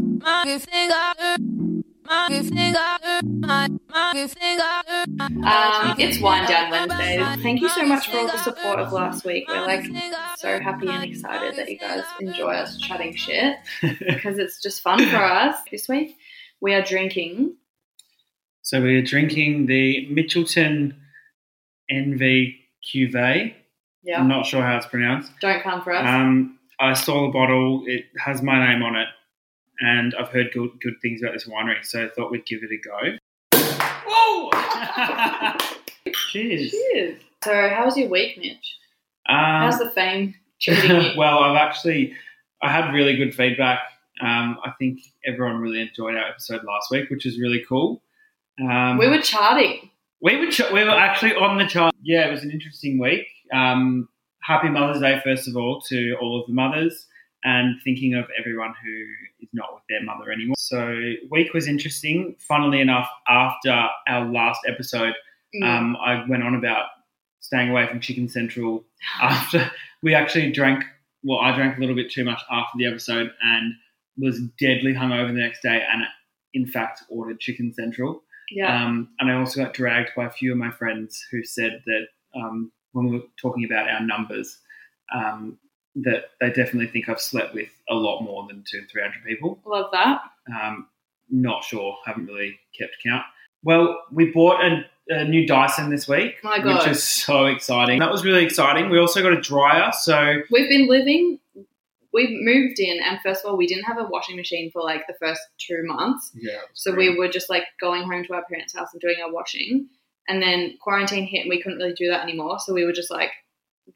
my, my, you think I, my, you think I, my, my, you think I, Um, it's Wind Down Wednesday. Thank you so much for all the support of last week. We're like so happy and excited that you guys enjoy us chatting shit because it's just fun for us. This week we are drinking. So we're drinking the Mitchelton NV Cuvée. Yeah, I'm not sure how it's pronounced. don't come for us. Um, I saw the bottle. It has my name on it, and I've heard good, good things about this winery, so I thought we'd give it a go. Whoa! Cheers. Cheers. So, how was your week, Mitch? Um, How's the fame treating you? well, I've actually I had really good feedback. Um, I think everyone really enjoyed our episode last week, which is really cool. Um, we were charting. we were ch- we were actually on the chart. Yeah, it was an interesting week. Um, happy Mother's Day, first of all, to all of the mothers, and thinking of everyone who is not with their mother anymore. So, week was interesting. Funnily enough, after our last episode, Mm. um, I went on about staying away from Chicken Central after we actually drank. Well, I drank a little bit too much after the episode and was deadly hungover the next day, and in fact ordered Chicken Central. yeah. Um, and I also got dragged by a few of my friends who said that um, when we were talking about our numbers, um, that they definitely think I've slept with a lot more than two, three hundred people. Love that. Um, not sure, haven't really kept count. Well, we bought a, a new Dyson this week, My God. which is so exciting. That was really exciting. We also got a dryer, so We've been living. We moved in, and first of all, we didn't have a washing machine for like the first two months. yeah. So we were just like going home to our parents' house and doing our washing. And then quarantine hit and we couldn't really do that anymore. So we were just like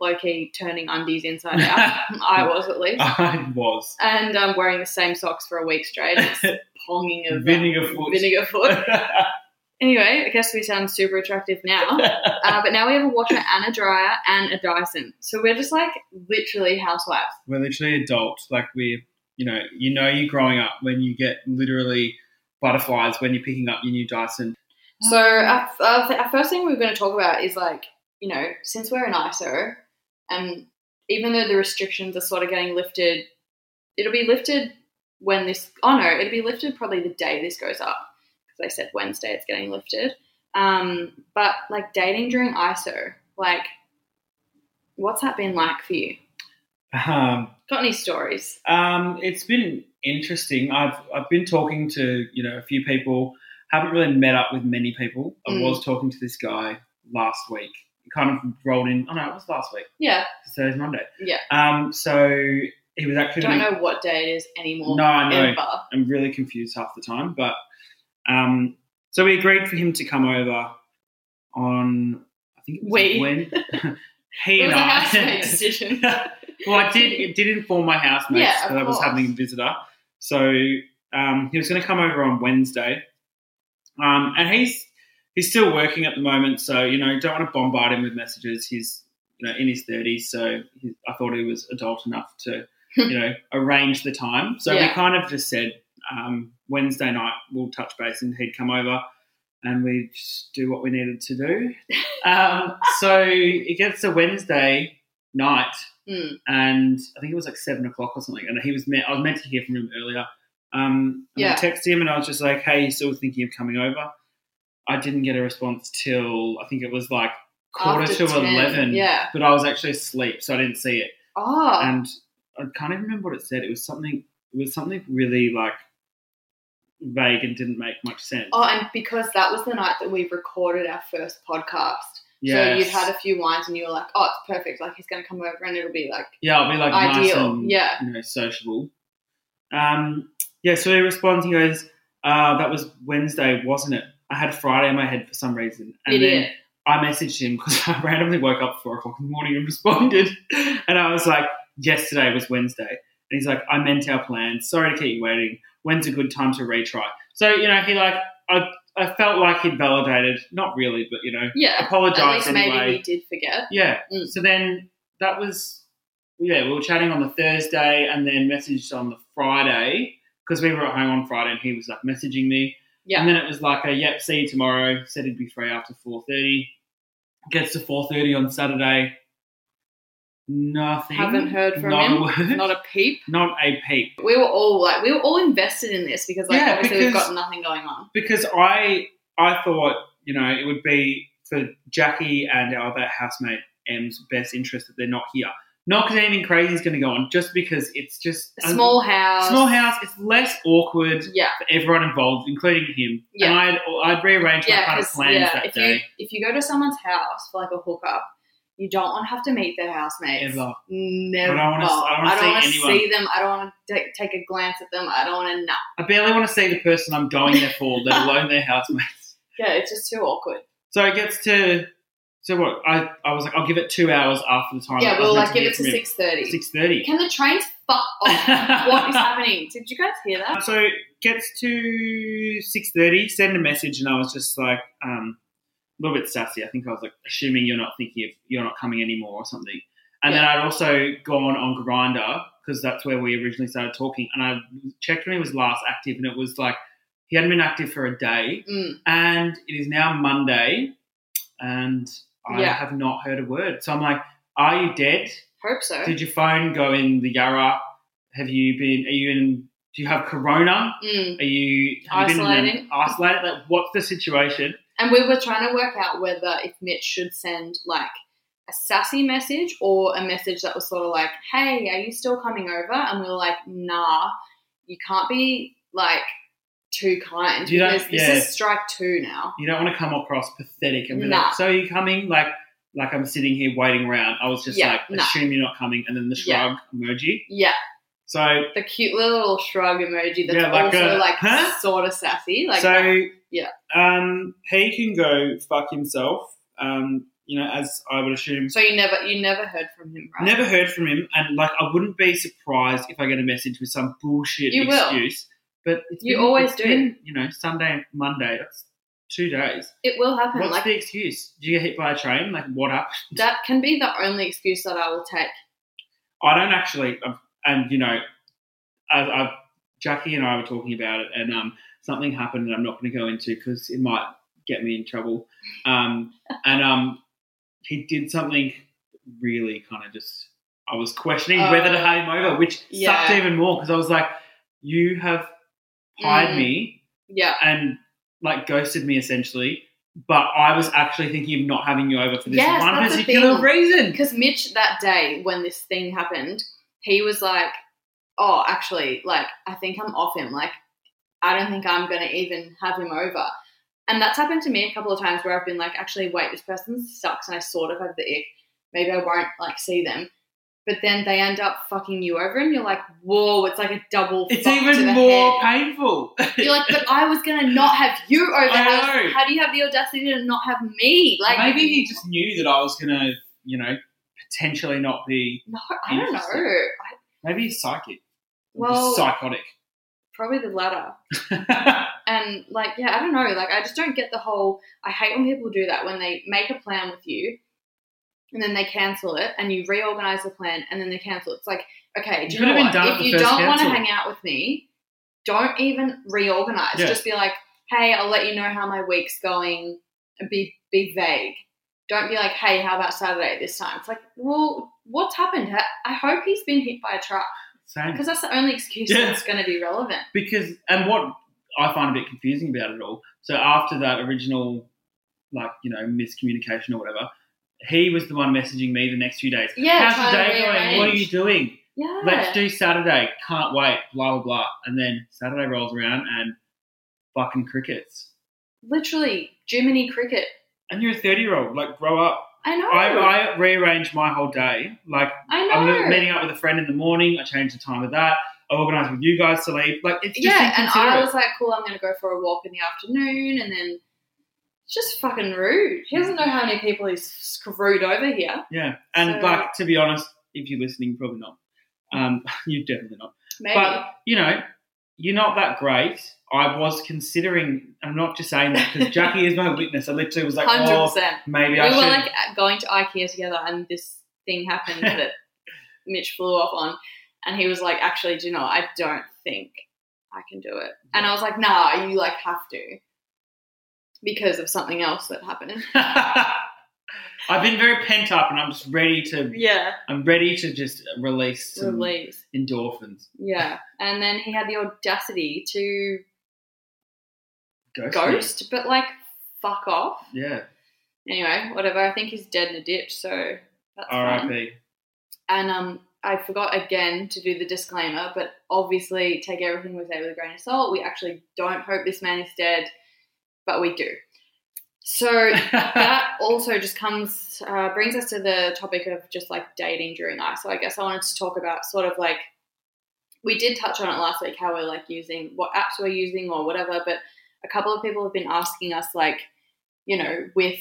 low key turning undies inside out. I was at least. I was And um, wearing the same socks for a week straight. Ponging of um, vinegar foot. vinegar foot. Anyway, I guess we sound super attractive now. Uh, but now we have a washer and a dryer and a Dyson. So we're just like literally housewives. we're literally adults. Like we, you know, you know, you're growing up when you get literally butterflies when you're picking up your new Dyson. So our, our, our first thing we're going to talk about is like, you know, since we're an ISO, and even though the restrictions are sort of getting lifted, it'll be lifted when this. Oh no, it'll be lifted probably the day this goes up because I said Wednesday it's getting lifted. Um, but like dating during ISO, like, what's that been like for you? Um, Got any stories? um, it's been interesting. I've I've been talking to you know a few people. Haven't really met up with many people. I Mm. was talking to this guy last week. Kind of rolled in. Oh no, it was last week. Yeah, Today's Monday. Yeah. Um. So he was actually. I don't know what day it is anymore. No, I know. Ever. I'm really confused half the time. But um, so we agreed for him to come over on. I think it was We. when he It and was a I. housemate decision. well, I did. It did inform my housemates Yeah, that I was having a visitor. So um, he was going to come over on Wednesday, um, and he's he's still working at the moment. So you know, don't want to bombard him with messages. He's you know in his thirties, so he, I thought he was adult enough to you know arrange the time. So we kind of just said um, Wednesday night we'll touch base, and he'd come over. And we'd do what we needed to do. Um, so it gets to Wednesday night, Mm. and I think it was like seven o'clock or something. And he was meant, I was meant to hear from him earlier. Um, Yeah. I texted him and I was just like, "Hey, you still thinking of coming over?" I didn't get a response till I think it was like quarter After to 10, eleven. Yeah. but I was actually asleep, so I didn't see it. Oh. And I can't even remember what it said. It was something. It was something really like vague and didn't make much sense. Oh, and because that was the night that we recorded our first podcast. So you'd had a few wines and you were like, oh, it's perfect. Like he's going to come over and it'll be like, Yeah, I'll be like nice Ideal, and yeah. you know sociable. Um, yeah, so he responds. He goes, uh, "That was Wednesday, wasn't it? I had Friday in my head for some reason." And idiot. then I messaged him because I randomly woke up at four o'clock in the morning and responded, and I was like, "Yesterday was Wednesday," and he's like, "I meant our plan. Sorry to keep you waiting. When's a good time to retry?" So you know, he like I I felt like he'd validated, not really, but you know, yeah. At apologized least anyway. maybe he did forget. Yeah. Mm. So then that was yeah, we were chatting on the Thursday and then messaged on the Friday because we were at home on Friday and he was like messaging me. Yeah. And then it was like a yep, see you tomorrow. Said he'd be free after four thirty. Gets to four thirty on Saturday. Nothing. Haven't heard from not him. A word. Not a peep. Not a peep. We were all like, we were all invested in this because, like, Yeah, obviously we've got nothing going on. Because I I thought you know it would be for Jackie and our other housemate M's best interest that they're not here. Not because anything crazy is going to go on, just because it's just A small house. small house. It's less awkward Yeah. for everyone involved, including him. Yeah. And I'd I'd rearrange my Yeah, kind of plans yeah, that if day. you if you go to someone's house for like a hookup, you don't want to have to meet their housemates. Ever. Never. I don't wanna- I don't wanna see see them. I don't want to take, take a glance at them. I don't want to. Nah. I barely want to see the person I'm going there for, let alone their housemates. Yeah, it's just too awkward. So it gets to so what? I, I was like, I'll give it two hours after the time. yeah, we'll like give it to six thirty. Six thirty. Can the trains fuck off? what is happening? Did you guys hear that? So gets to six thirty. Send a message, and I was just like, um, a little bit sassy. I think I was like, assuming you're not thinking of you're not coming anymore or something. And then I'd also gone on Grindr because that's where we originally started talking. And I checked when he was last active, and it was like he hadn't been active for a day. Mm. And it is now Monday, and I Yeah. have not heard a word. So I'm like, are you dead? Hope so. Did your phone go in the Yarra? Have you been? Are you in? Do you have Corona? Mm. Are you have you been Isolating? isolated? Like, what's the situation? And we were trying to work out whether if Mitch should send like a sassy message or a message that was sort of like, "Hey, are you still coming over?" And we were like, "Nah, you can't be like too kind You because this yeah. is strike two now." You don't want to come across pathetic and be Nah. like, "So are you coming?" Like, like I'm sitting here waiting around. I was just Yeah, like, nah. assume you're not coming, and then the Yeah. shrug emoji. Yeah, So, the cute little shrug emoji that's Yeah, like also a, like huh? sort of sassy. Like, so that. yeah. Um, he can go fuck himself. Um, you know, as I would assume. so you never you never heard from him, right? Never heard from him, and like I wouldn't be surprised if I get a message with some bullshit You will. But it's You been- always do. been, you know, Sunday Monday. That's two days. It will happen. What's like the excuse? Do you get hit by a train? Like what happened? that can be the only excuse that I will take. I don't actually, um, and you know, I, I, Jackie and I were talking about it, and um, something happened that I'm not going to go into because it might get me in trouble. Um, and um, he did something really kind of just. I was questioning whether to have him over, which sucked even more because I was like, "You have hired Mm. me Yeah. and like ghosted me essentially." But I was actually thinking of not having you over for this Yes, one particular reason. Because Mitch that day when this thing happened, he was like, "Oh, actually, like I think I'm off him. Like I don't think I'm gonna even have him over." And that's happened to me a couple of times where I've been like, "Actually, wait, this person sucks," and I sort of have the ick. Maybe I won't like see them. But then they end up fucking you over, and you're like, "Whoa!" It's like a double. It's even more head. painful. You're like, but I was gonna not have you over. I How, know. how do you have the audacity to not have me? Like maybe he just knew that I was gonna, you know, potentially not be. no. I don't know. I, Maybe he's psychic. Well- psychotic. probably the latter. And like, yeah, I don't know. Like, I just don't get the whole. I hate when people do that when they make a plan with you, and then they cancel it, and you reorganize the plan, and then they cancel. it. It's like, okay, do You you know what? If you don't want to hang out with me, don't even reorganize. Yeah. Just be like, hey, I'll let you know how my week's going. Be be vague. Don't be like, hey, how about Saturday this time? It's like, well, what's happened? I- I hope he's been hit by a truck Same. because that's the only excuse Yeah. that's going to be relevant. Because and what I find a bit confusing about it all. So after that original, like you know, miscommunication or whatever, he was the one messaging me the next few days. Yeah, How's the day going? What are you doing? Yeah. Let's do Saturday. Can't wait. Blah blah blah. And then Saturday rolls around and fucking crickets. Literally, Jiminy Cricket. And you're a thirty year old. Like grow up. I know. I, I rearranged my whole day. Like I know. I'm meeting up with a friend in the morning. I changed the time of that. I organised with you guys to leave. Like it's just yeah, and I was like, cool, I'm going to go for a walk in the afternoon, and then just fucking rude. He doesn't know how many people he's screwed over here. yeah. And So- like to be honest, if you're listening, probably not. Um, you definitely not. Maybe. But you know, you're not that great. I was considering. I'm not just saying that because Jackie is my witness. I literally was like, Hundred oh, percent. maybe We I were like going to IKEA together, and this thing happened that Mitch flew off on, and he was like, "Actually, do you know? I don't think I can do it." And I was like, "Nah, you like have to." Because of something else that happened. I've been very pent up, and I'm just ready to. yeah, I'm ready to just release some release. endorphins. Yeah, and then he had the audacity to Ghost. ghost, but like fuck off. Yeah. Anyway, whatever. I think he's dead in a ditch, so that's fine. R.I.P. And um, I forgot again to do the disclaimer, but obviously take everything we say with a grain of salt. We actually don't hope this man is dead, but we do. So that also just comes uh, brings us to the topic of just like dating during ice. So I guess I wanted to talk about sort of like we did touch on it last week how we're like using what apps we're using or whatever, but a couple of people have been asking us like you know with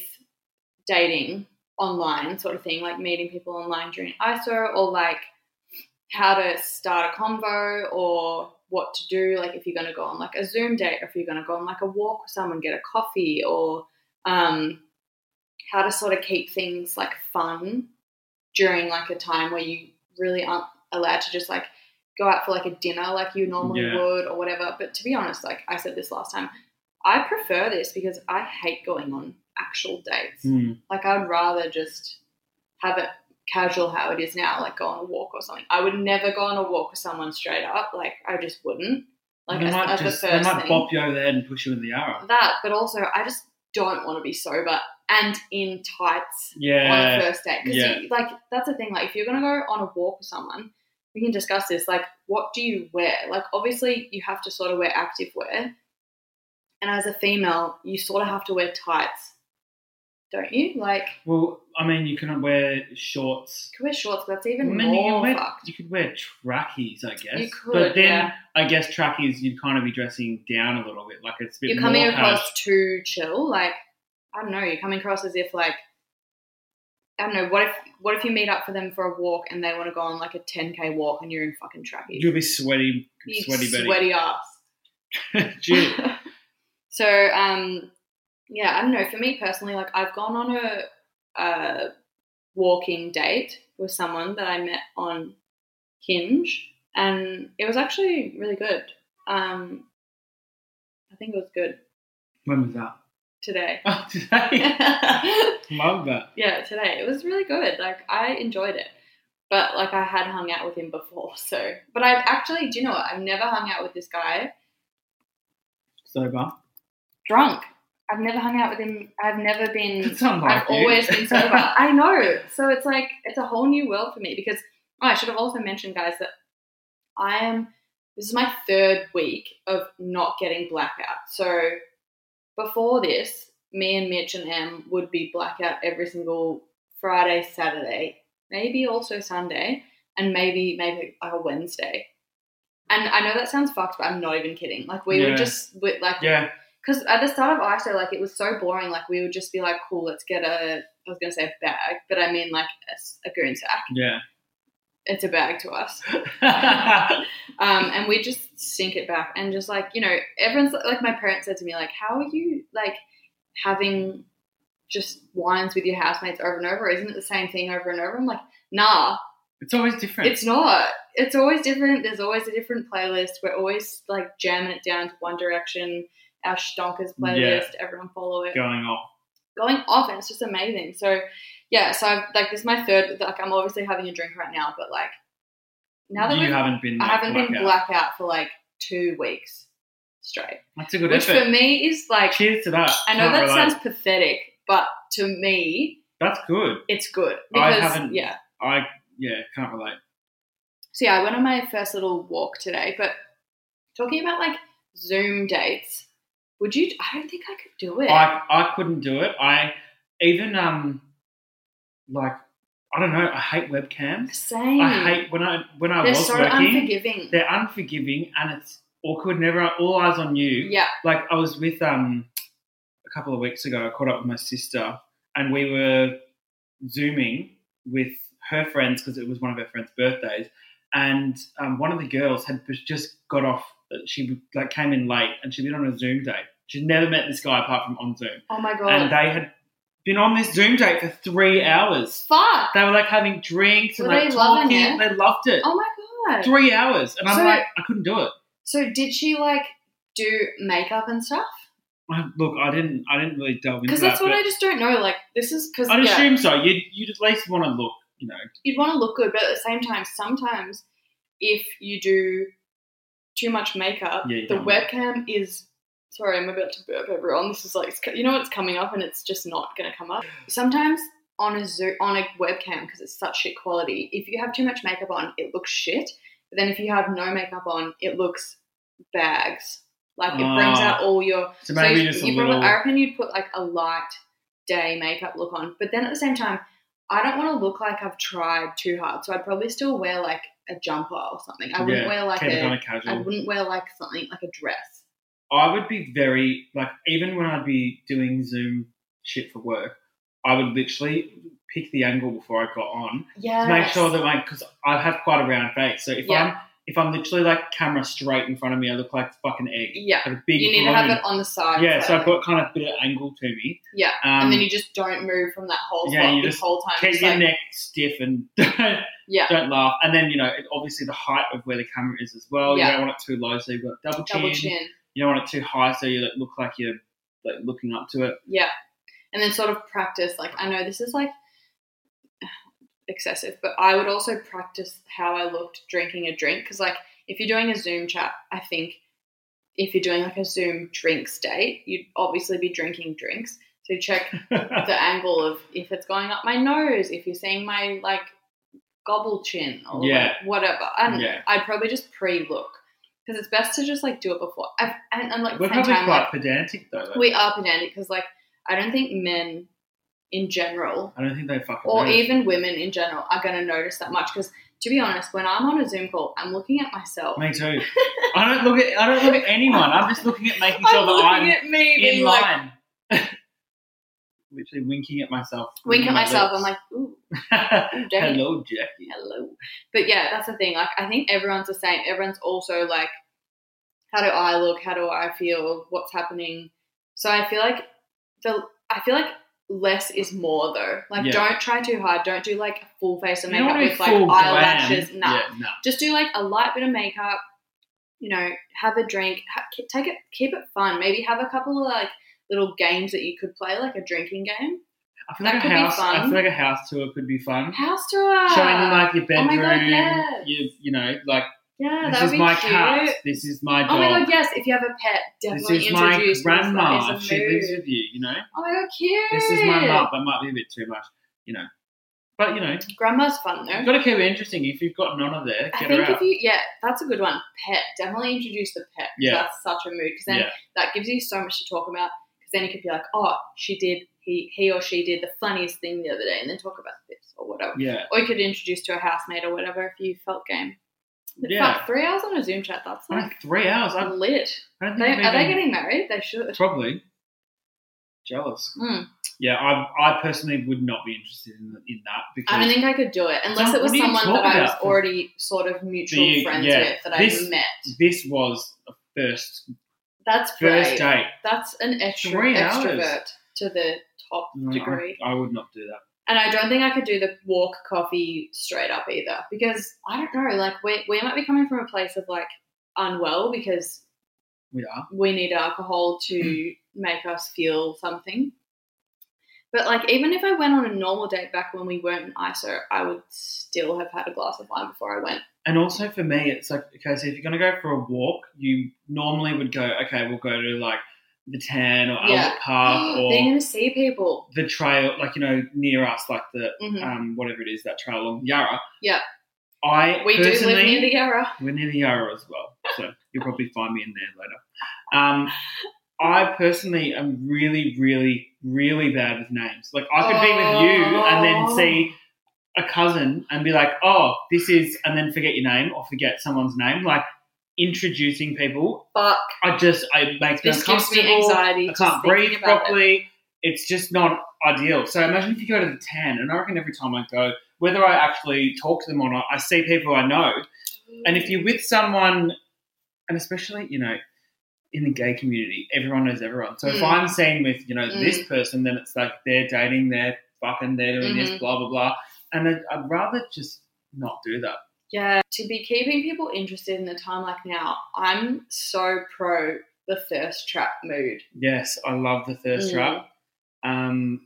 dating online sort of thing like meeting people online during ISO or like how to start a convo or what to do like if you're going to go on like a Zoom date or if you're going to go on like a walk with someone get a coffee or um, how to sort of keep things like fun during like a time where you really aren't allowed to just like go out for like a dinner like you normally Yeah. would or whatever. But to be honest, like I said this last time, I prefer this because I hate going on actual dates. Hmm. Like I'd rather just have it casual how it is now, like go on a walk or something. I would never go on a walk with someone straight up. Like I just wouldn't. Like as, might as just the they might thing bop you over the head and push you in the Yarra. that, but also I just don't want to be sober and in tights yeah. on a first date. Because yeah. like that's the thing. Like if you're gonna go on a walk with someone, we can discuss this. Like, what do you wear? Like, obviously you have to sort of wear active wear, and as a female, you sort of have to wear tights, don't you? Like, Well, I mean, you can wear shorts. you can wear shorts, but that's I even mean, you, more can wear, fucked. you could wear trackies, I guess. You could, but then yeah. I guess trackies, you'd kind of be dressing down a little bit, like it's a bit You're coming across cash. too chill. Like, I don't know. You're coming across as if like. I don't know. What if what if you meet up for them for a walk and they want to go on like a 10k walk and you're in fucking trackies? You'll be sweaty, You sweaty sweaty ass. So um yeah i don't know for me personally like i've gone on a, a walking date with someone that i met on hinge and it was actually really good. Um i think it was good. When was that? today. Oh, today. Love that. Yeah, today. It was really good. Like i enjoyed it. But like i had hung out with him before so. But i've actually do you know what? I've never hung out with this guy Sober. drunk i've never hung out with him i've never been I've you. always been sober. I know. So it's like it's a whole new world for me because oh, I should have also mentioned, guys, that I am. This is my third week of not getting blackout. So before this, me and Mitch and Em would be blackout every single Friday, Saturday, maybe also Sunday, and maybe maybe like a Wednesday. And I know that sounds fucked, but I'm not even kidding. Like we Yeah. would just like Yeah. Because at the start of ISO, like it was so boring. Like we would just be like, "Cool, let's get a." I was gonna say a bag, but I mean like a goon sack. Yeah. It's a bag to us, um, and we just sink it back and just like you know, everyone's like my parents said to me like, "How are you like having just wines with your housemates over and over? Isn't it the same thing over and over?" I'm like, "Nah, it's always different. it's not. It's always different. There's always a different playlist. We're always like jamming it down to One Direction, our Stonkers playlist. Everyone follow it. going off. Going off, and it's just amazing. So, yeah. So, I've, like, this is my third. Like, I'm obviously having a drink right now, but like, now that you haven't been. I like, haven't been blackout. blackout for like two weeks straight, That's a good which effort. for me is like. Cheers to that. I know Can't that relate. sounds pathetic, but to me, That's good. it's good I haven't- yeah. I yeah can't relate. So yeah, I went on my first little walk today, but talking about like Zoom dates, would you? I don't think I could do it. I I couldn't do it. I even um like I don't know. I hate webcams. Same. I hate when I when I They're was so working. unforgiving. They're unforgiving and it's awkward. Never all eyes on you. Yeah. Like I was with um a couple of weeks ago. I caught up with my sister and we were zooming with her friends because it was one of her friends' birthdays. And um, one of the girls had just got off. She like came in late and she'd been on a Zoom date. She'd never met this guy apart from on Zoom, Oh my god. and they had been on this Zoom date for three hours. Fuck. They were like having drinks and Were like they talking. it? They loved it. Oh my god. Three hours, and I'm So- like, I couldn't do it. So did she like do makeup and stuff? I, look, I didn't. I didn't really delve into Because that. that's what I just don't know. Like this is because I'd yeah, assume so. You'd, you'd at least want to look. You know. you'd want to look good, but at the same time, sometimes if you do too much makeup, Yeah, the webcam is. Sorry, I'm about to burp everyone. This is like you know it's coming up and it's just not going to come up. Sometimes on a Zoom, on a webcam because it's such shit quality. If you have too much makeup on, it looks shit. But then if you have no makeup on, it looks bags. Like it brings Ah. out all your So maybe you- just a probably- little. I reckon you'd put like a light day makeup look on, but then at the same time, I don't want to look like I've tried too hard, so I'd probably still wear like a jumper or something. I wouldn't yeah, wear like a, kind of I wouldn't wear like something like a dress. I would be very like even when I'd be doing Zoom shit for work, I would literally pick the angle before I got on Yeah, to make sure that like because I have quite a round face, so if Yeah. I'm if I'm literally like camera straight in front of me, I look like a fucking egg, yeah, like a big you need to have it on the side. Yeah, so I've got kind of a bit of angle to me. yeah, Um, and then you just don't move from that whole yeah, spot you just whole time. keep your like, neck stiff and don't, yeah, don't laugh. And then you know, it, obviously the height of where the camera is as well. Yeah. You don't want it too low, so you've got double chin. double chin. You don't want it too high, so you look like you're like looking up to it. Yeah. And then sort of practice, like, I know this is like excessive, but I would also practice how I looked drinking a drink. Because, like, if you're doing a Zoom chat, I think if you're doing like a Zoom drinks date, you'd obviously be drinking drinks. So check the angle of if it's going up my nose, if you're seeing my like gobble chin or Yeah. like, whatever. And Yeah. I'd probably just pre look. Because it's best to just like do it before. I've, and, and like, We're at the same probably time, quite like, pedantic though. like, we are pedantic because like I don't think men in general I don't think they fucking. or even women in general are going to notice that much because to be honest when I'm on a Zoom call I'm looking at myself Me too. I don't look at. I don't look at anyone. I'm just looking at making sure I'm that I'm at me in being like line. Literally winking at myself. wink at my myself I'm like ooh, ooh damn. Hello, Jackie. hello but yeah that's the thing like I think everyone's the same everyone's also like how do I look how do I feel what's happening so I feel like the I feel like less is more though like Yeah. don't try too hard don't do like a full face of makeup with like glam. eyelashes nah Yeah, no. just do like a light bit of makeup you know have a drink ha- take it keep it fun maybe have a couple of like little games that you could play like a drinking game I feel That like a could be house. I feel like a house tour could be fun. house tour Showing them like your bedroom. Oh my. God, yes. You, you know, like yeah this is my cute cat. This is my dog. oh my god yes if you have a pet definitely this definitely is my introduce grandma. that is a She lives with you. You know. oh my god cute This is my mum. That might be a bit too much. You know. But you know, grandma's fun though you've got to keep it interesting. If you've got Nonna there, I get think her if you, yeah, that's a good one. Pet, definitely introduce the pet. Yeah. that's such a mood. Because then Yeah. that gives you so much to talk about. Then you could be like, oh, she did, he, he or she did the funniest thing the other day, and then talk about this or whatever. yeah. Or you could introduce to a housemate or whatever if you felt game. But Yeah. fuck, three hours on a Zoom chat, that's like three hours. I'm lit. I don't They, are they getting married? They should. Probably. Jealous. Mm. Yeah, I, I personally would not be interested in, in that because I don't think I could do it unless it was what do you someone that I was already sort of mutual friends yeah, with that this- I met. this was a first That's first date. That's an extra, Three hours. extrovert to the top mm, No, degree. I, I would not do that. And I don't think I could do the walk coffee straight up either because I don't know, like we we might be coming from a place of like unwell because We are. we need alcohol to make us feel something. But like even if I went on a normal date back when we weren't in ISO, I would still have had a glass of wine before I went. And also for me, it's like okay, so if you're going to go for a walk, you normally would go, okay, we'll go to like the Tan or Yeah. Albert Park or you're gonna see people. the trail, like you know, near us, like the Mhm. um, whatever it is, that trail along Yarra. Yeah. I We do live near the Yarra. We're near the Yarra as well, so you'll probably find me in there later. Um, I personally am really, really, really bad with names. Like I could be with you and then Oh. see a cousin and be like, "Oh, this is," and then forget your name or forget someone's name. Like introducing people, Fuck. I just it makes me This gives me anxiety. I can't breathe about it. properly. It's just not ideal. So imagine if you go to the tan, and I reckon every time I go, whether I actually talk to them or not, I see people I know. And if you're with someone, and especially, you know, in the gay community, everyone knows everyone. So if Mm. I'm seen with, you know, Mm. this person, then it's like they're dating, they're fucking, they're doing this, Mhm. blah, blah, blah. And I'd, I'd rather just not do that. Yeah, to be keeping people interested in a time like now, I'm so pro the thirst trap mood. Yes, I love the thirst Mm. trap. Um,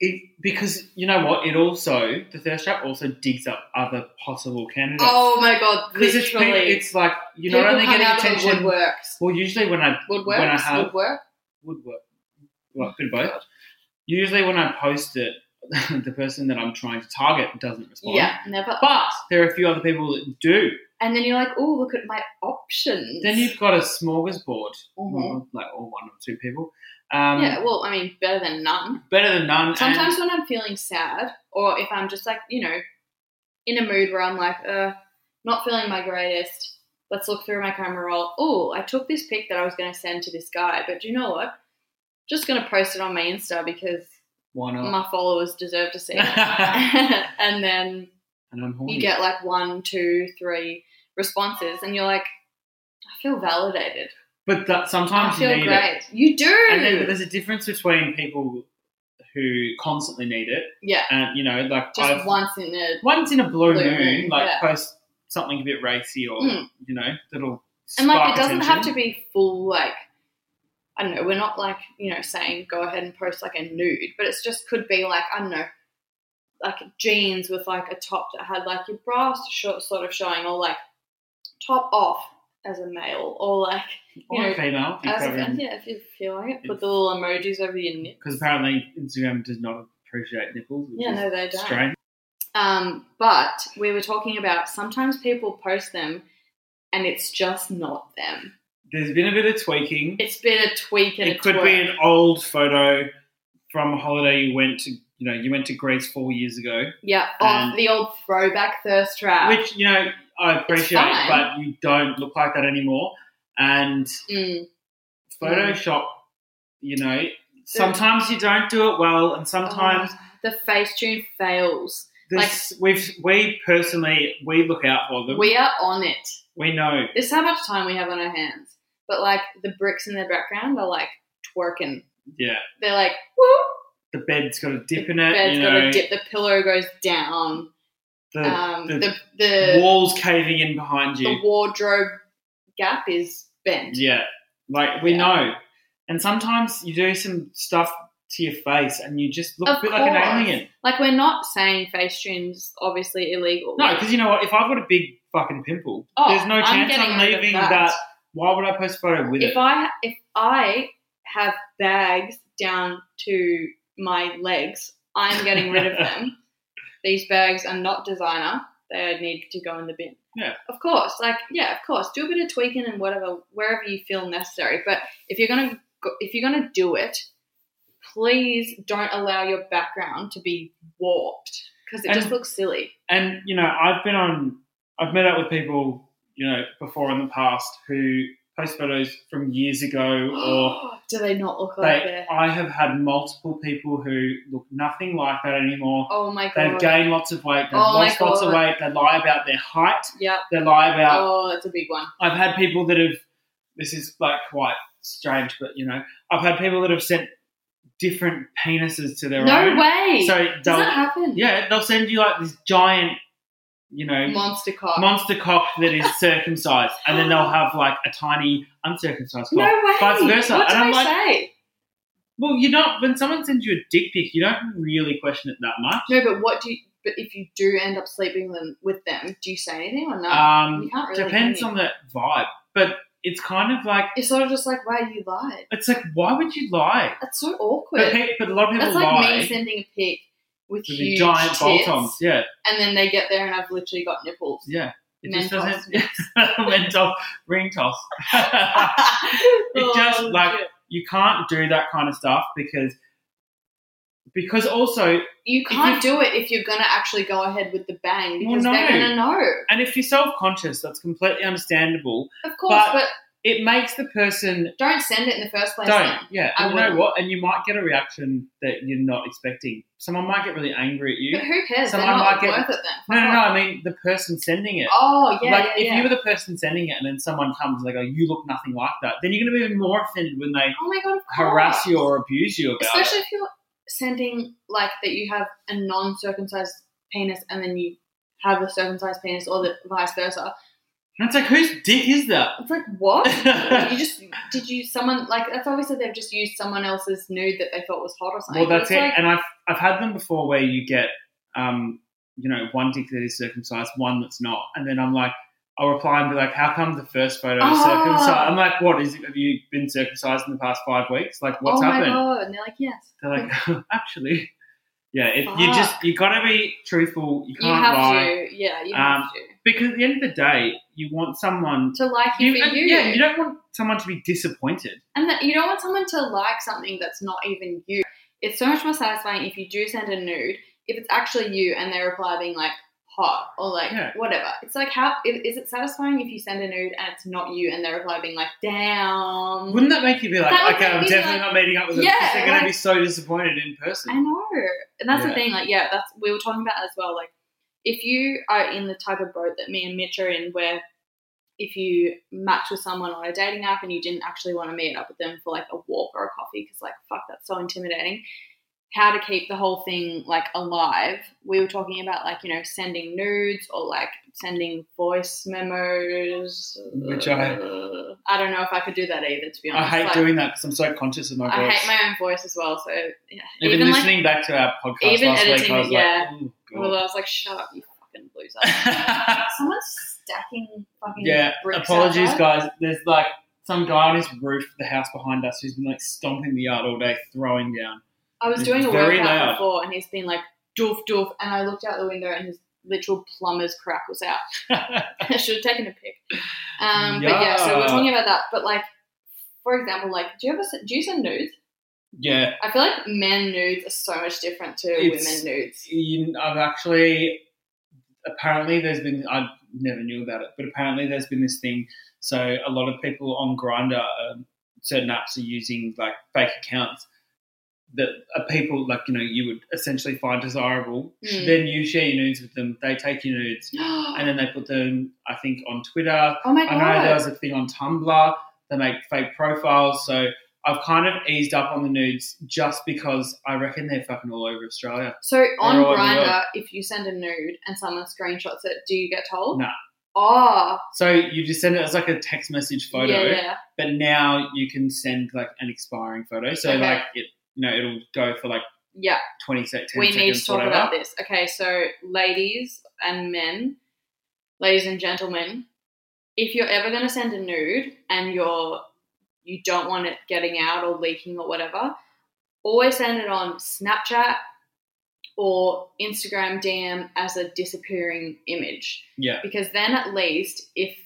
it, because you know what? It also the thirst trap also digs up other possible candidates. Oh my god, because it's, it's like you're People not only getting out of the attention. woodworks. Well, usually when I Woodworks? when I have Woodwork? woodwork, well, a bit of both. Usually when I post it, the person that I'm trying to target doesn't respond. Yeah, never. But there are a few other people that do. And then you're like, oh, look at my options. Then you've got a smorgasbord, Mhm. like or one or two people. Um, yeah, well, I mean, better than none. better than none. and- Sometimes when I'm feeling sad, or if I'm just like, you know, in a mood where I'm like, uh, not feeling my greatest, let's look through my camera roll. Oh, I took this pic that I was going to send to this guy, but do you know what? Just going to post it on my Insta because my followers deserve to see it. and then and I'm you get like one, two, three responses, and you're like, I feel validated. But that, I sometimes you feel need it. You do. And then there's a difference between people who constantly need it, yeah, and you know, like just I've, once in a once in a blue, Blue moon, moon, like yeah. post something a bit racy or Mm. you know, that'll And like it doesn't have to be full like I don't know, we're not like, you know, saying go ahead and post like a nude, but it's just could be like, I don't know, like jeans with like a top that had like your bra short sort of showing or like top off as a male or like or know, a female. as a yeah, if you feel like it. Put the little emojis over your nips. because apparently Instagram does not appreciate nipples. Which Yeah, is no, they don't. strange. Um, but we were talking about sometimes people post them and it's just not them. There's been a bit of tweaking. It's been a tweak and it could twerk. be an old photo from a holiday you went to. You know, you went to Greece four years ago, Yeah, off the old throwback thirst trap. which you know I appreciate, fine. but you don't look like that anymore. And Mm, Photoshop, you know, sometimes you don't do it well, and sometimes oh, the Facetune fails. this we've we personally we look out for them. We are on it. we know. This is how much time we have on our hands. But like the bricks in the background are like twerking. Yeah, They're like, woo. the bed's got a dip the in it. The bed's you got know, a dip. The pillow goes down. The, um, the, the the, walls caving in behind you. the wardrobe gap is bent. Yeah, like we Yeah. know. And sometimes you do some stuff to your face, and you just look Of a bit like an alien. Like we're not saying face Facetune's obviously illegal. No, because you know what? If I've got a big fucking pimple, Oh, there's no I'm chance I'm of leaving that. that. Why would I post a photo with if it? I if I have bags down to my legs, I'm getting rid of them. These bags are not designer. They need to go in the bin. Yeah. Of course. Like, yeah, of course. Do a bit of tweaking and whatever, wherever you feel necessary. But if you're gonna go, if you're gonna do it, please don't allow your background to be warped because it And- just looks silly. and you know, I've been on, I've met up with people, you know, before in the past who post photos from years ago, or do they not look like they. they're? I have had multiple people who look nothing like that anymore. Oh my god. They've gained lots of weight. They've Oh my lost lots of weight. They lie about their height. Yep. They lie about. Oh, that's a big one. I've had people that have. This is like quite strange, but you know, I've had people that have sent different penises to their No own. way. So Does that happen? yeah, they'll send you like this giant, you know, Monster cock. monster cock that is circumcised, and then they'll have like a tiny uncircumcised cock. no way. Vice versa. What And I'm I like- say? Well, you're not. When someone sends you a dick pic, you don't really question it that much. No, but what do you? But if you do end up sleeping them with them, do you say anything or no? Um, you can't really. depends on the vibe, but it's kind of like It's sort of just like, wow, you lied. it's like why would you lie? That's so But, awkward. pe- but a lot of people That's like lie me sending a pic with, huge giant tits, bolt-ons. Yeah, and then they get there and I've literally got nipples. yeah. It just doesn't mental ring toss. it oh, just Oh, like shit. you can't do that kind of stuff because because also you can't do it if you're gonna actually go ahead with the bang Well, because no. they're gonna know. and if you're self-conscious that's completely understandable Of course, But- but, it makes the person don't send it in the first place. don't then. yeah I and you know what and you might get a reaction that you're not expecting someone might get really angry at you But who cares? Someone might get- worth it then. no no no i mean the person sending it Oh yeah, like yeah, if yeah. you were the person sending it and then someone comes and they go you look nothing like that then you're going to be even more offended when they oh my god, harass you or abuse you about Especially it if you're sending like that you have a non-circumcised penis and then you have a circumcised penis or the vice versa. And it's like, whose dick is that? It's like what? you just did you someone like that's obviously they've just used someone else's nude that they thought was hot or something. Well, that's It's it. like- and I've I've had them before where you get, um, you know, one dick that is circumcised, one that's not, and then I'm like, I'll reply and be like, how come the first photo is Oh. circumcised? I'm like, what is it? Have you been circumcised in the past five weeks? Like, what's oh happened? my god! And they're like, yes. They're like, actually, yeah. It, you just you got to be truthful. You You can't have lie to, yeah, you Um, have to because at the end of the day, you want someone. to like you, You, you. yeah, you don't want someone to be disappointed. And that you don't want someone to like something that's not even you. It's so much more satisfying if you do send a nude, if it's actually you and they reply being like hot or like Yeah. whatever. It's like how is, it satisfying if you send a nude and it's not you and they reply being like damn. Wouldn't that make you be like, That okay, I'm definitely like- not meeting up with them Yeah, because they're going to be so disappointed in person. I know. And that's Yeah. the thing, like, yeah, that's we were talking about as well. Like, if you are in the type of boat that me and Mitch are in, where if you match with someone on a dating app and you didn't actually want to meet up with them for like a walk or a coffee, because like, fuck, that's so intimidating. How to keep the whole thing like alive? We were talking about like you know sending nudes or like sending voice memos. Which I- Uh, I don't know if I could do that either. To be honest. I hate Like, doing that because I'm so conscious of my I voice. hate my own voice as well. So yeah, Even, like, listening back to our podcast even last week, I was it, like, yeah. Oh, Well, I was like, shut up, you fucking loser. Someone's stacking fucking yeah, bricks apologies, outside. guys. There's like some guy on his roof, the house behind us, who's been like stomping the yard all day, throwing down. I was It's doing a workout loud. before, and he's been like doof doof, and I looked out the window, and his literal plumber's crack was out. I should have taken a pic. Um, But yeah, so we're talking about that. But like, for example, like, do you ever se- do you send nudes? Yeah, I feel like men nudes are so much different to It's- women nudes. you, I've actually apparently there's been I never knew about it, but apparently there's been this thing. So a lot of people on Grindr, um, certain apps are using like fake accounts that are people like you know you would essentially find desirable. Hmm. Then you share your nudes with them. They take your nudes and then they put them, I think, on Twitter. oh my God. I know there was a thing on Tumblr. They make fake profiles. So I've kind of eased up on the nudes just because I reckon they're fucking all over Australia. So on all over the Grindr, if you send a nude and someone screenshots it, do you get told? No. Oh, ah. So you just send it as like a text message photo, yeah, yeah. but now you can send like an expiring photo. So Okay. like it, you know, it'll go for like Yeah, twenty sec- 10 we seconds. need to talk whatever. about this. Okay, so ladies and men, ladies and gentlemen, if you're ever going to send a nude and you're you don't want it getting out or leaking or whatever, always send it on Snapchat or Instagram DM as a disappearing image. Yeah, because then at least if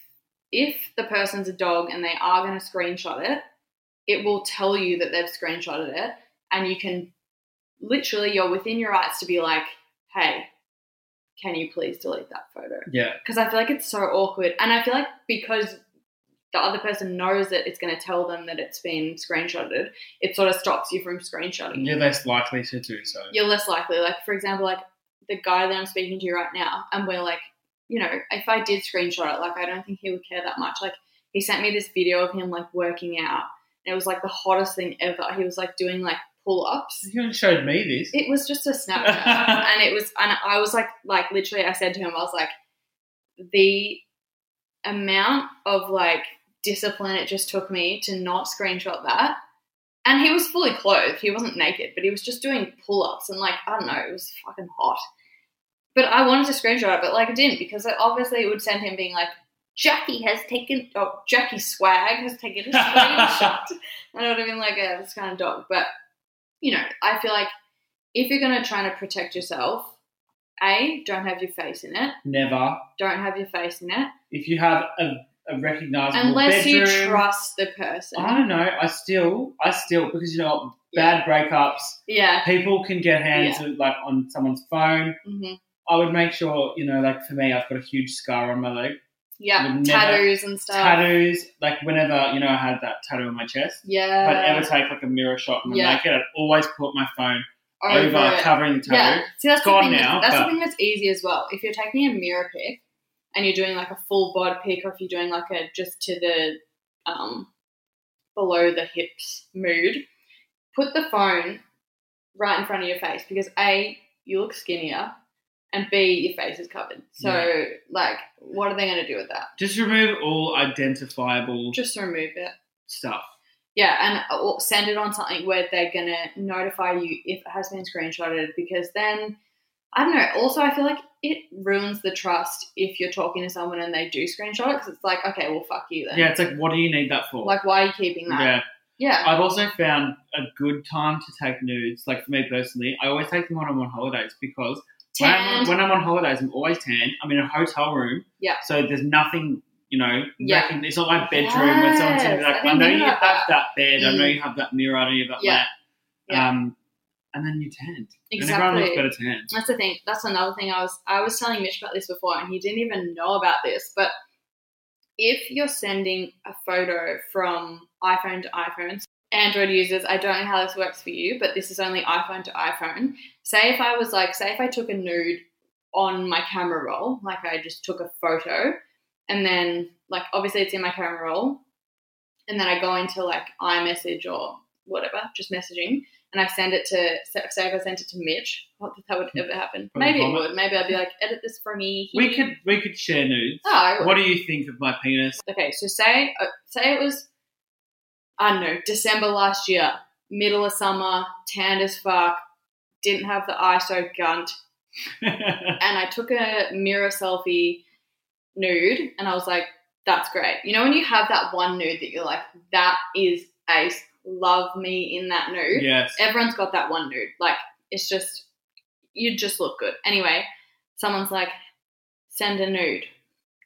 if the person's a dog and they are going to screenshot it, it will tell you that they've screenshotted it, and you can literally you're within your rights to be like, hey, can you please delete that photo? yeah, Because I feel like it's so awkward, and I feel like because the other person knows that it's going to tell them that it's been screenshotted, it sort of stops you from screenshotting. you're less likely to do so. you're less likely. Like, for example, like the guy that I'm speaking to right now, and we're like, you know, if I did screenshot it, like, I don't think he would care that much. Like, he sent me this video of him, like, working out, and it was like the hottest thing ever. He was like doing like pull ups. You showed me this. It was just a Snapchat, and it was, and I was like, like, literally, I said to him, I was like, the amount of like discipline it just took me to not screenshot that. And he was fully clothed. He wasn't naked, but he was just doing pull ups and like, I don't know, it was fucking hot. But I wanted to screenshot it, but like I didn't because it, obviously it would send him being like, Jackie has taken, oh, Jackie Swag has taken a screenshot. and it would have been like, yeah, this kind of dog. But, you know, I feel like if you're going to try to protect yourself, A, don't have your face in it. Never. Don't have your face in it. If you have a, a recognizable Unless you trust the person. I don't know. I still, I still, because you know, bad breakups, Yeah. people can get hands like on someone's phone. hmm I would make sure, you know, like for me, I've got a huge scar on my leg, Yeah. Never- Tattoos and stuff. tattoos. Like whenever, you know, I had that tattoo on my chest. Yeah. If I'd ever take like a mirror shot and Yeah. naked, I'd always put my phone Over over, covering the tattoo. Yeah. See, that's gone thing. now, that's the but- thing that's easy as well. If you're taking a mirror pic and you're doing like a full bod pic, or if you're doing like a just to the um below the hips mood, put the phone right in front of your face because a you look skinnier, and B, your face is covered. So, like, what are they going to do with that? Just remove all identifiable Just remove it. stuff. Yeah, and or send it on something where they're gonna notify you if it has been screenshotted because then I don't know. Also, I feel like it ruins the trust if you're talking to someone and they do screenshot it because it's like, okay, well, fuck you then. Yeah, it's like, what do you need that for? Like, why are you keeping that? yeah. Yeah. I've also found a good time to take nudes. Like for me personally, I always take them when I'm on holidays because when I'm, on, when I'm on holidays, I'm always tanned. I'm in a hotel room, Yeah. So there's nothing, you know, Yeah. wrecking- it's not my bedroom where someone's Yes, I like, I, didn't know you have that. that bed, I know Mm. you have that mirror, I know you have that Yeah. lamp. Yeah. Um, and then you tanned. And everyone Exactly. looks better tanned. That's the thing. That's another thing I was I was telling Mitch about this before, and he didn't even know about this. But if you're sending a photo from iPhone to iPhone, Android users, I don't know how this works for you, but this is only iPhone to iPhone. Say if I was like, say if I took a nude on my camera roll, like I just took a photo, and then like obviously it's in my camera roll, and then I go into like iMessage or whatever, just messaging, and I send it to say if I sent it to Mitch, not that that would ever happen. Probably Maybe it vomit. would. Maybe I'd be like, edit this for me. We could we could share nudes. Oh, I would. What do you think of my penis? Okay, so say uh, say it was I don't know December last year, middle of summer, tanned as fuck, didn't have the ISO gunt, and I took a mirror selfie nude, and I was like, "That's great." You know when you have that one nude that you're like, "That is ace." Love me in that nude. yes. Everyone's got that one nude. Like it's just you just look good. Anyway, someone's like, send a nude.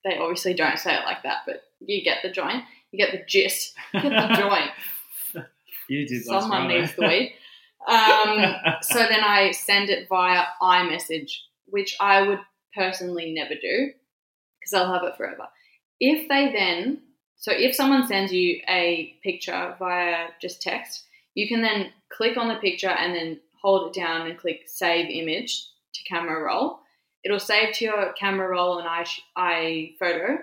They obviously don't say it like that, but you get the joint. You get the gist. You get the joint. You did Someone Friday. needs the weed. Um, so then I send it via iMessage, which I would personally never do because I'll have it forever. If they then, so if someone sends you a picture via just text, you can then click on the picture and then hold it down and click save image to camera roll. It'll save to your camera roll and i iPhoto.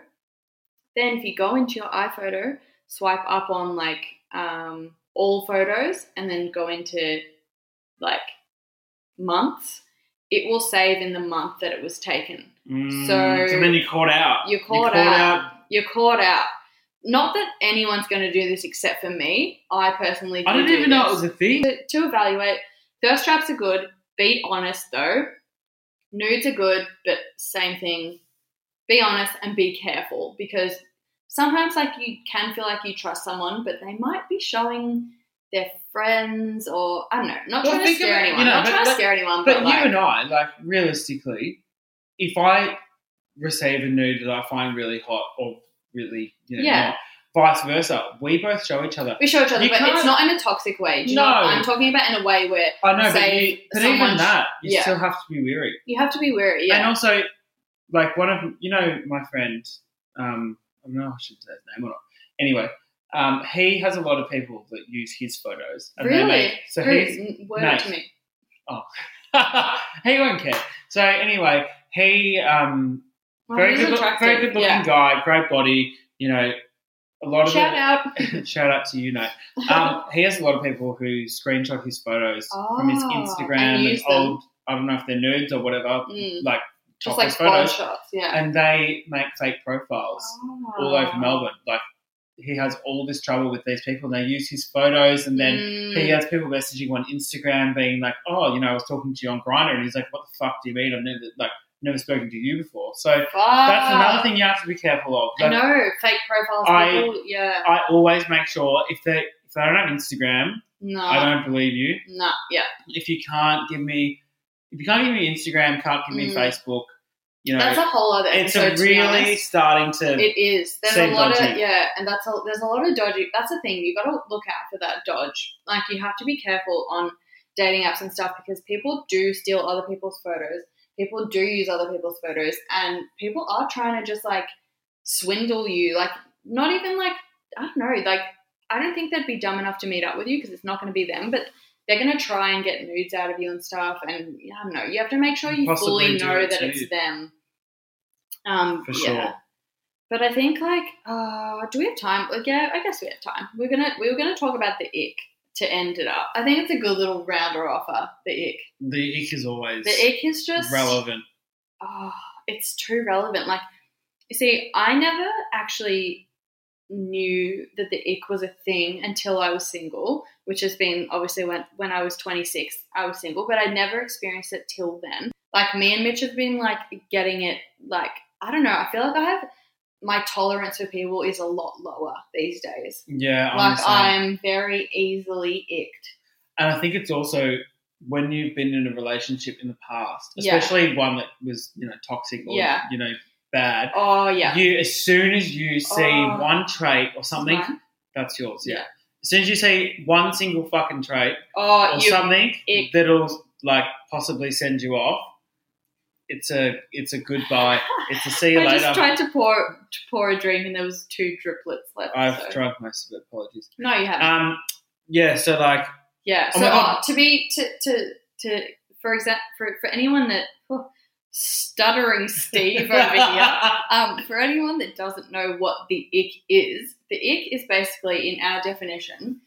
Then if you go into your iPhoto, swipe up on like um, all photos and then go into like months, it will save in the month that it was taken. Mm, So- so then you're caught out. You're You caught out. You're caught out. Not that anyone's going to do this except for me. I personally do I didn't do even know it was a thing. to, to evaluate. Thirst traps are good. Be honest though. Nudes are good, but same thing. Be honest and be careful because sometimes like you can feel like you trust someone, but they might be showing their friends or I don't know. Not Well, trying to scare about- anyone. you know, not but- trying to scare anyone, but, But like, you and I, like realistically, if I receive a nude that I find really hot or really, you know, Yeah. not, vice versa, we both show each other. we show each other, you but it's not in a toxic way. Do you know No. what I'm talking about? In a way where I know, but, you, but even that, you yeah. still have to be wary. you have to be wary. Yeah. And also, like one of you know my friend, um, I don't know if I should say his name or not. Anyway, um, he has a lot of people that use his photos. And really? make, so he's. Word nice. to me. Oh, he won't care. So anyway, he um Well, very good, look, very good looking yeah. guy, great body. You know, a lot of Shout out. shout out to you, Nate. Um, he has a lot of people who screenshot his photos from his Oh, Instagram and and, old. I don't know if they're nudes or whatever, Mm. like Just like photos, shots. Yeah. and they make fake profiles all over Oh. Melbourne. Like he has all this trouble with these people. and They use his photos, and then Mm. he has people messaging on Instagram, being like, "Oh, you know, I was talking to you on Grindr," and he's like, "What the fuck do you mean? I've never like never spoken to you before." So that's another thing you have to be careful of. I know fake profiles. I- people, yeah. I always make sure if they if they don't have Instagram, No. I don't believe you. No. Yeah. If you can't give me, if you can't give me Instagram, can't give me Mm. Facebook, you know, That's a whole other it's a really honest. starting to. It is. There's a lot of yeah, and that's a there's a lot of dodgy. That's the thing. you've got to look out for that dodge. Like you have to be careful on dating apps and stuff because people do steal other people's photos. People do use other people's photos, and people are trying to just like swindle you. Like not even like I don't know. Like I don't think they'd be dumb enough to meet up with you because it's not going to be them, but. They're gonna try and get nudes out of you and stuff, and I don't know. You have to make sure you Possibly fully know it that too. it's them. Um, For yeah. sure. But I think like, uh, do we have time? Like, yeah, I guess we have time. We're gonna we were gonna talk about the ick to end it up. I think it's a good little rounder offer. The ick. the ick is always The ick is just relevant. oh, it's too relevant. Like, you see, I never actually knew that the ick was a thing until I was single, which has been obviously when when I was 26, I was single, but I never experienced it till then. Like me and Mitch have been like getting it like I don't know, I feel like I have my tolerance for people is a lot lower these days. Yeah, I'm like. I'm very easily icked. and I think it's also when you've been in a relationship in the past, Yeah. especially one that was you know toxic or Yeah. you know bad. Oh yeah. You as soon as you see Oh. one trait or something, that's yours. Yeah. Yeah. As soon as you see one single fucking trait Oh, or you something that'll like possibly send you off, it's a it's a goodbye. It's a see you I later. I just tried to pour to pour a drink and there was two driplets left. I've so- drunk most of it. Apologies. No, you haven't. Um, yeah. So like, yeah. oh So uh, to be to to to for example for for anyone that oh, stuttering Steve over here. Um, for anyone that doesn't know what the ick is, the ick is basically, in our definition,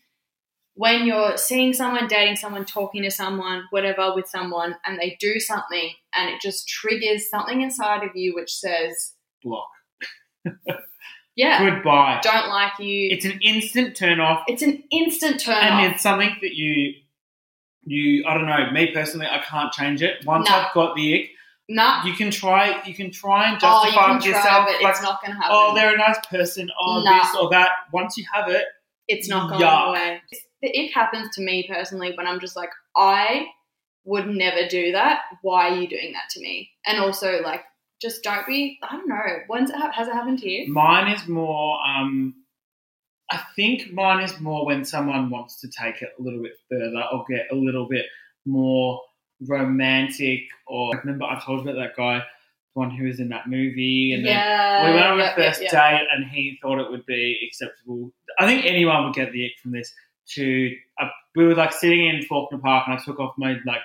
when you're seeing someone, dating someone, talking to someone, whatever, with someone, and they do something and it just triggers something inside of you which says, block. yeah, Goodbye. don't like you. It's an instant turn off. It's an instant turn and off. And it's something that you you I don't know me personally I can't change it once No. I've got the ick Nah. you can try you can try and Oh, you justify can try, yourself but like it's not going to oh, happen. oh they're a nice person oh Nah. this or that once you have it it's not going Yuck. away. The ick happens to me personally when I'm just like, I would never do that. Why are you doing that to me? And also, like, just don't be. I don't know. When's it ha- has it happened to you? mine is more um I think mine is more when someone wants to take it a little bit further or get a little bit more romantic or I remember I told you about that guy the one who was in that movie and then we went on yeah, a first yeah, yeah. date and he thought it would be acceptable. I think anyone would get the ick from this. To uh, we were like sitting in Fawkner Park and I took off my like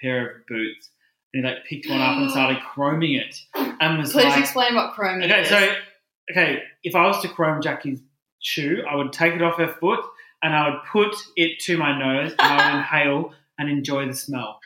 pair of boots and he like picked one up and started chroming it and was like. Please like, explain what chrome okay, is. so okay, if I was to chrome Jackie's shoe, I would take it off her foot and I would put it to my nose and I would inhale and enjoy the smell.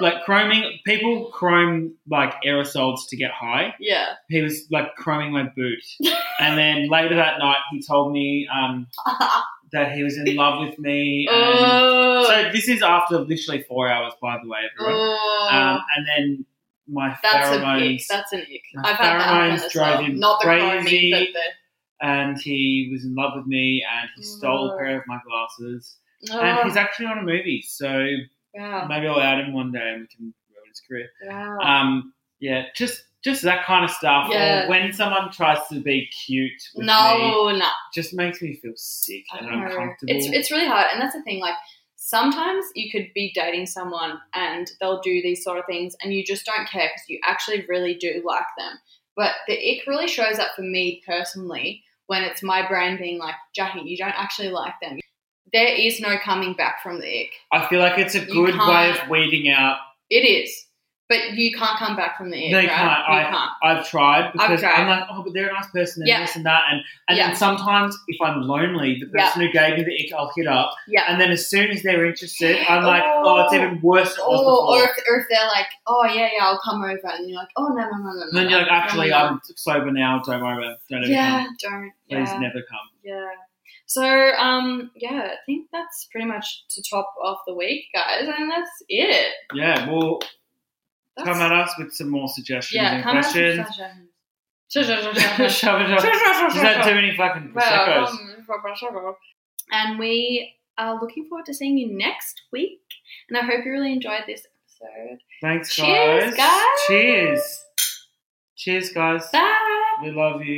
Like chroming, people chrome like aerosols to get high yeah. he was like chroming my boot. and then later that night, he told me um, that he was in love with me. And oh, so this is after literally four hours, by the way, everyone. oh. Um, and then my that's an ick. That's an ick. my I've had that pheromones drove well. him Not the crazy. chroming, but and he was in love with me, and he stole a Oh. pair of my glasses. the. And Oh, he's actually on a movie, so wow. maybe I'll add him one day and we can ruin his career. Wow. Um, yeah, just just that kind of stuff. Yeah. Or when someone tries to be cute with me, no, no. just makes me feel sick and uncomfortable. It's it's really hard, and that's the thing. Like sometimes you could be dating someone and they'll do these sort of things, and you just don't care because you actually really do like them. But the ick really shows up for me personally when it's my brain being like, Jackie, you don't actually like them. There is no coming back from the ick. I feel like it's a good way of weeding out. It is, but you can't come back from the ick. No, you right? can't. You I- can't. I've tried because tried. I'm like, oh, but they're a nice person and Yeah. this and that, and and Yeah. then sometimes if I'm lonely, the person who gave me the ick, I'll hit up, Yeah. and then as soon as they're interested, I'm like, oh, it's even worse was Or, or, if, or if they're like, oh yeah, yeah, I'll come over, and you're like, oh no, no, no, no, no. and then you're like, no, actually, no, no. I'm sober now. Don't worry about it. Don't ever yeah, come. don't, Please yeah. never come. Yeah. So, um, yeah, I think that's pretty much to top off the week, guys, and that's it. Yeah, well, That's, come at us with some more suggestions yeah, and come at us with questions. Is that too many fucking Well, proseccos? um, And we are looking forward to seeing you next week, and I hope you really enjoyed this episode. Thanks, guys. Cheers, guys. Cheers. Cheers, guys. Bye. We love you.